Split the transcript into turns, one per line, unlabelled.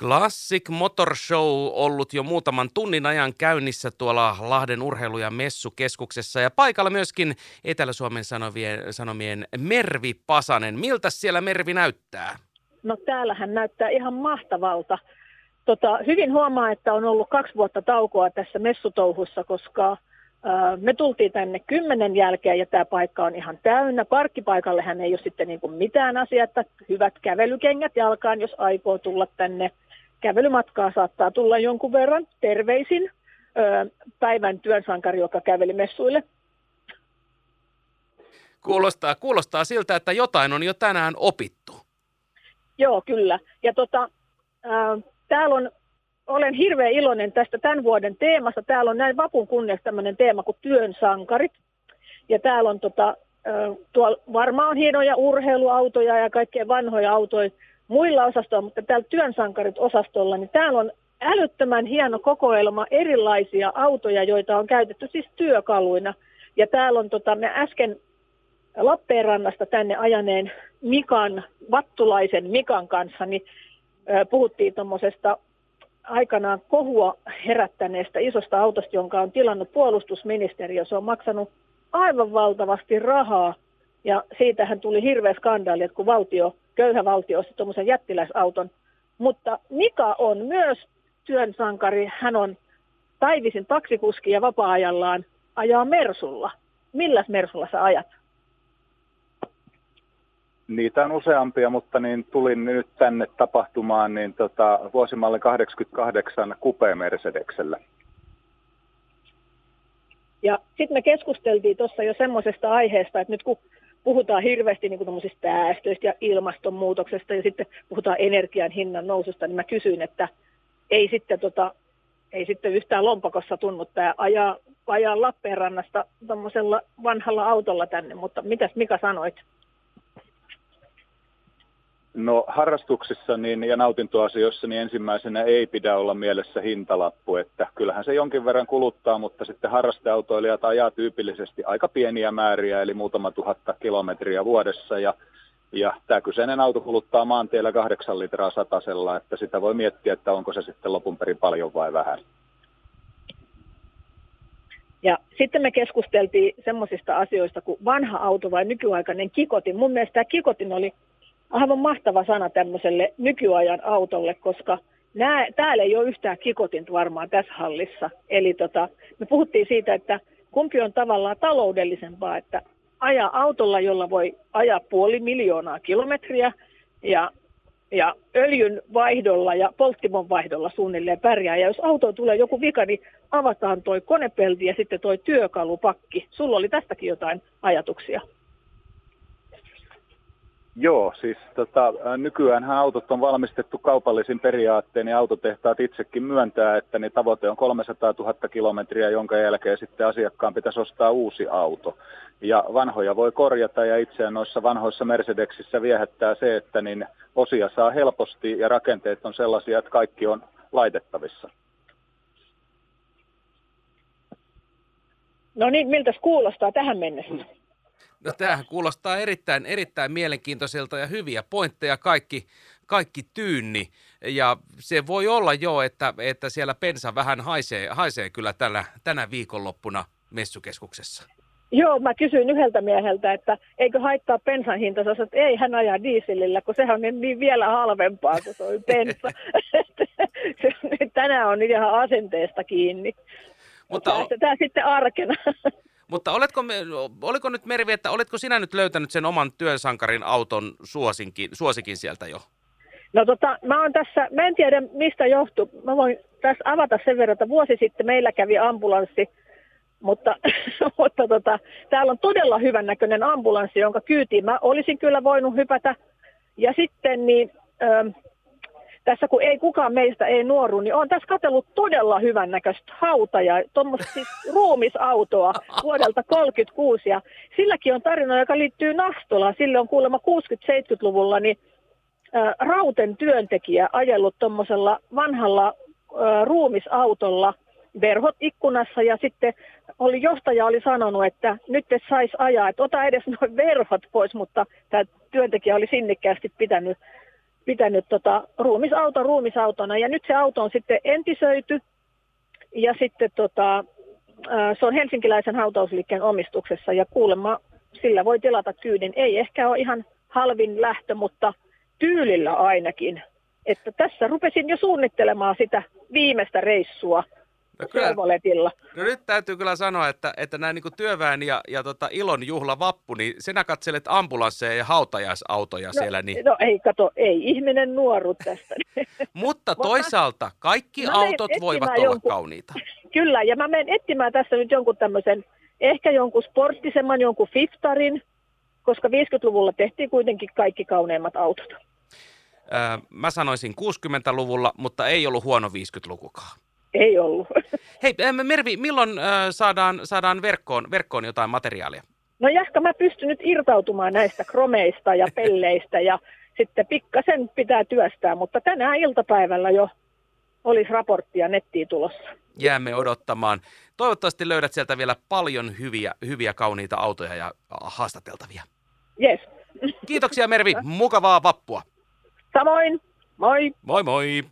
Classic Motor Show ollut jo muutaman tunnin ajan käynnissä tuolla Lahden urheilu- ja messukeskuksessa ja paikalla myöskin Etelä-Suomen sanomien, sanomien Mervi Pasanen. Miltä siellä Mervi näyttää?
No täällähän näyttää ihan mahtavalta. Tota, hyvin huomaa, että on ollut kaksi vuotta taukoa tässä messutouhussa, koska me tultiin tänne kymmenen jälkeen ja tämä paikka on ihan täynnä. Parkkipaikallehan ei ole sitten niin kuin mitään asiaa, että hyvät kävelykengät jalkaan, jos aikoo tulla tänne. Kävelymatkaa saattaa tulla jonkun verran. Terveisin päivän työnsankari, joka käveli messuille.
Kuulostaa, kuulostaa siltä, että jotain on jo tänään opittu.
Joo, kyllä. Ja tota, äh, täällä on olen hirveän iloinen tästä tämän vuoden teemasta. Täällä on näin vapun kunniaksi tämmöinen teema kuin työn sankarit. Ja täällä on tota, tuolla varmaan hienoja urheiluautoja ja kaikkea vanhoja autoja muilla osastoilla, mutta täällä työn sankarit osastolla, niin täällä on älyttömän hieno kokoelma erilaisia autoja, joita on käytetty siis työkaluina. Ja täällä on, tota, me äsken Lappeenrannasta tänne ajaneen Mikan, Vattulaisen Mikan kanssa, niin puhuttiin tuommoisesta aikanaan kohua herättäneestä isosta autosta, jonka on tilannut puolustusministeriö. Se on maksanut aivan valtavasti rahaa ja siitähän tuli hirveä skandaali, että kun valtio, köyhä valtio osti tuommoisen jättiläisauton. Mutta Mika on myös työn sankari. Hän on päivisin taksikuski ja vapaa-ajallaan ajaa Mersulla. Milläs Mersulla sä ajat?
Niitä on useampia, mutta niin tulin nyt tänne tapahtumaan niin tota, vuosimalle 88 Coupe Mercedeksellä.
Ja sitten me keskusteltiin tuossa jo semmoisesta aiheesta, että nyt kun puhutaan hirveästi niin päästöistä ja ilmastonmuutoksesta ja sitten puhutaan energian hinnan noususta, niin mä kysyin, että ei sitten, tota, ei sitten yhtään lompakossa tunnu tämä ajaa, ajaa Lappeenrannasta vanhalla autolla tänne, mutta mitäs Mika sanoit?
No harrastuksissa niin, ja nautintoasioissa niin ensimmäisenä ei pidä olla mielessä hintalappu, että kyllähän se jonkin verran kuluttaa, mutta sitten harrasteautoilijat ajaa tyypillisesti aika pieniä määriä, eli muutama tuhatta kilometriä vuodessa, ja, ja tämä kyseinen auto kuluttaa maantiellä kahdeksan litraa satasella, että sitä voi miettiä, että onko se sitten lopun perin paljon vai vähän.
Ja sitten me keskusteltiin semmoisista asioista kuin vanha auto vai nykyaikainen kikotin. Mun mielestä tämä kikotin oli aivan mahtava sana tämmöiselle nykyajan autolle, koska nää, täällä ei ole yhtään kikotinta varmaan tässä hallissa. Eli tota, me puhuttiin siitä, että kumpi on tavallaan taloudellisempaa, että ajaa autolla, jolla voi ajaa puoli miljoonaa kilometriä ja, ja öljyn vaihdolla ja polttimon vaihdolla suunnilleen pärjää. Ja jos auto tulee joku vika, niin avataan toi konepelti ja sitten toi työkalupakki. Sulla oli tästäkin jotain ajatuksia.
Joo, siis tota, nykyään autot on valmistettu kaupallisin periaatteen ja autotehtaat itsekin myöntää, että niin tavoite on 300 000 kilometriä, jonka jälkeen sitten asiakkaan pitäisi ostaa uusi auto. Ja vanhoja voi korjata ja itseään noissa vanhoissa Mercedeksissä viehättää se, että niin osia saa helposti ja rakenteet on sellaisia, että kaikki on laitettavissa.
No niin, miltä kuulostaa tähän mennessä?
No tämähän kuulostaa erittäin, erittäin mielenkiintoiselta ja hyviä pointteja kaikki, kaikki tyynni. Ja se voi olla jo, että, että siellä pensa vähän haisee, haisee kyllä tällä, tänä viikonloppuna messukeskuksessa.
Joo, mä kysyin yhdeltä mieheltä, että eikö haittaa pensan hinta, että ei hän ajaa dieselillä, kun sehän on niin vielä halvempaa kuin tuo pensa. Tänään on ihan asenteesta kiinni. Mutta Tämä sitten arkena.
Mutta oletko, oliko nyt Mervi, että oletko sinä nyt löytänyt sen oman työnsankarin auton suosinkin, suosikin sieltä jo?
No tota, mä oon tässä, mä en tiedä mistä johtuu. Mä voin tässä avata sen verran, että vuosi sitten meillä kävi ambulanssi, mutta, mutta tota, täällä on todella hyvän näköinen ambulanssi, jonka kyytiin mä olisin kyllä voinut hypätä. Ja sitten niin, tässä kun ei kukaan meistä ei nuoru, niin on tässä katsellut todella hyvän näköistä hauta tuommoista siis ruumisautoa vuodelta 36 ja silläkin on tarina, joka liittyy Nastolaan. Sille on kuulemma 60-70-luvulla niin ä, Rauten työntekijä ajellut tuommoisella vanhalla ä, ruumisautolla verhot ikkunassa ja sitten oli, johtaja oli sanonut, että nyt et saisi ajaa, että ota edes noin verhot pois, mutta tämä työntekijä oli sinnikkäästi pitänyt pitänyt tota, ruumisauto ruumisautona. Ja nyt se auto on sitten entisöity ja sitten tota, se on helsinkiläisen hautausliikkeen omistuksessa ja kuulemma sillä voi tilata kyydin. Ei ehkä ole ihan halvin lähtö, mutta tyylillä ainakin. Että tässä rupesin jo suunnittelemaan sitä viimeistä reissua no kyllä,
No nyt täytyy kyllä sanoa, että, että näin niin työväen ja, ja tota ilon juhla vappu, niin sinä katselet ambulansseja ja hautajaisautoja
no,
siellä. Niin...
No ei, kato, ei ihminen nuoru tästä.
Mutta toisaalta kaikki autot voivat olla jonkun, kauniita.
Kyllä, ja mä menen etsimään tässä nyt jonkun tämmöisen, ehkä jonkun sporttisemman, jonkun Fiftarin, koska 50-luvulla tehtiin kuitenkin kaikki kauneimmat autot.
Öö, mä sanoisin 60-luvulla, mutta ei ollut huono 50-lukukaan.
Ei ollut.
Hei Mervi, milloin äh, saadaan, saadaan verkkoon, verkkoon jotain materiaalia?
No jahka mä pystyn nyt irtautumaan näistä kromeista ja pelleistä ja sitten pikkasen pitää työstää, mutta tänään iltapäivällä jo olisi raporttia nettiin tulossa.
Jäämme odottamaan. Toivottavasti löydät sieltä vielä paljon hyviä, hyviä kauniita autoja ja haastateltavia.
Yes.
Kiitoksia Mervi, mukavaa vappua.
Samoin, moi.
Moi moi.